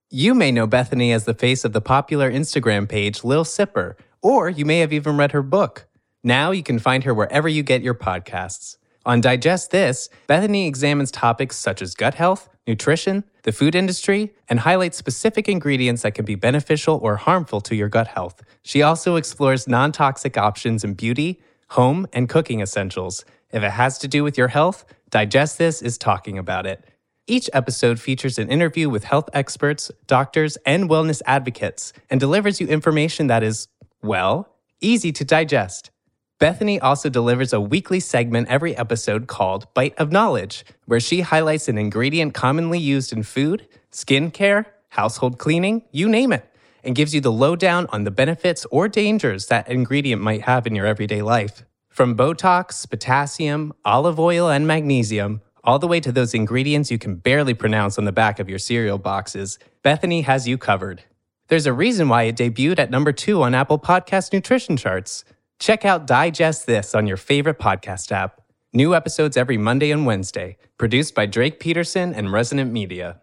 You may know Bethany as the face of the popular Instagram page Lil Sipper, or you may have even read her book. Now you can find her wherever you get your podcasts. On Digest This, Bethany examines topics such as gut health, nutrition, the food industry, and highlights specific ingredients that can be beneficial or harmful to your gut health. She also explores non toxic options in beauty home, and cooking essentials. If it has to do with your health, Digest This is talking about it. Each episode features an interview with health experts, doctors, and wellness advocates and delivers you information that is, well, easy to digest. Bethany also delivers a weekly segment every episode called Bite of Knowledge, where she highlights an ingredient commonly used in food, skincare, household cleaning, you name it and gives you the lowdown on the benefits or dangers that ingredient might have in your everyday life. From Botox, potassium, olive oil, and magnesium, all the way to those ingredients you can barely pronounce on the back of your cereal boxes, Bethany has you covered. There's a reason why it debuted at number two on Apple Podcast nutrition charts. Check out Digest This on your favorite podcast app. New episodes every Monday and Wednesday, produced by Drake Peterson and Resonant Media.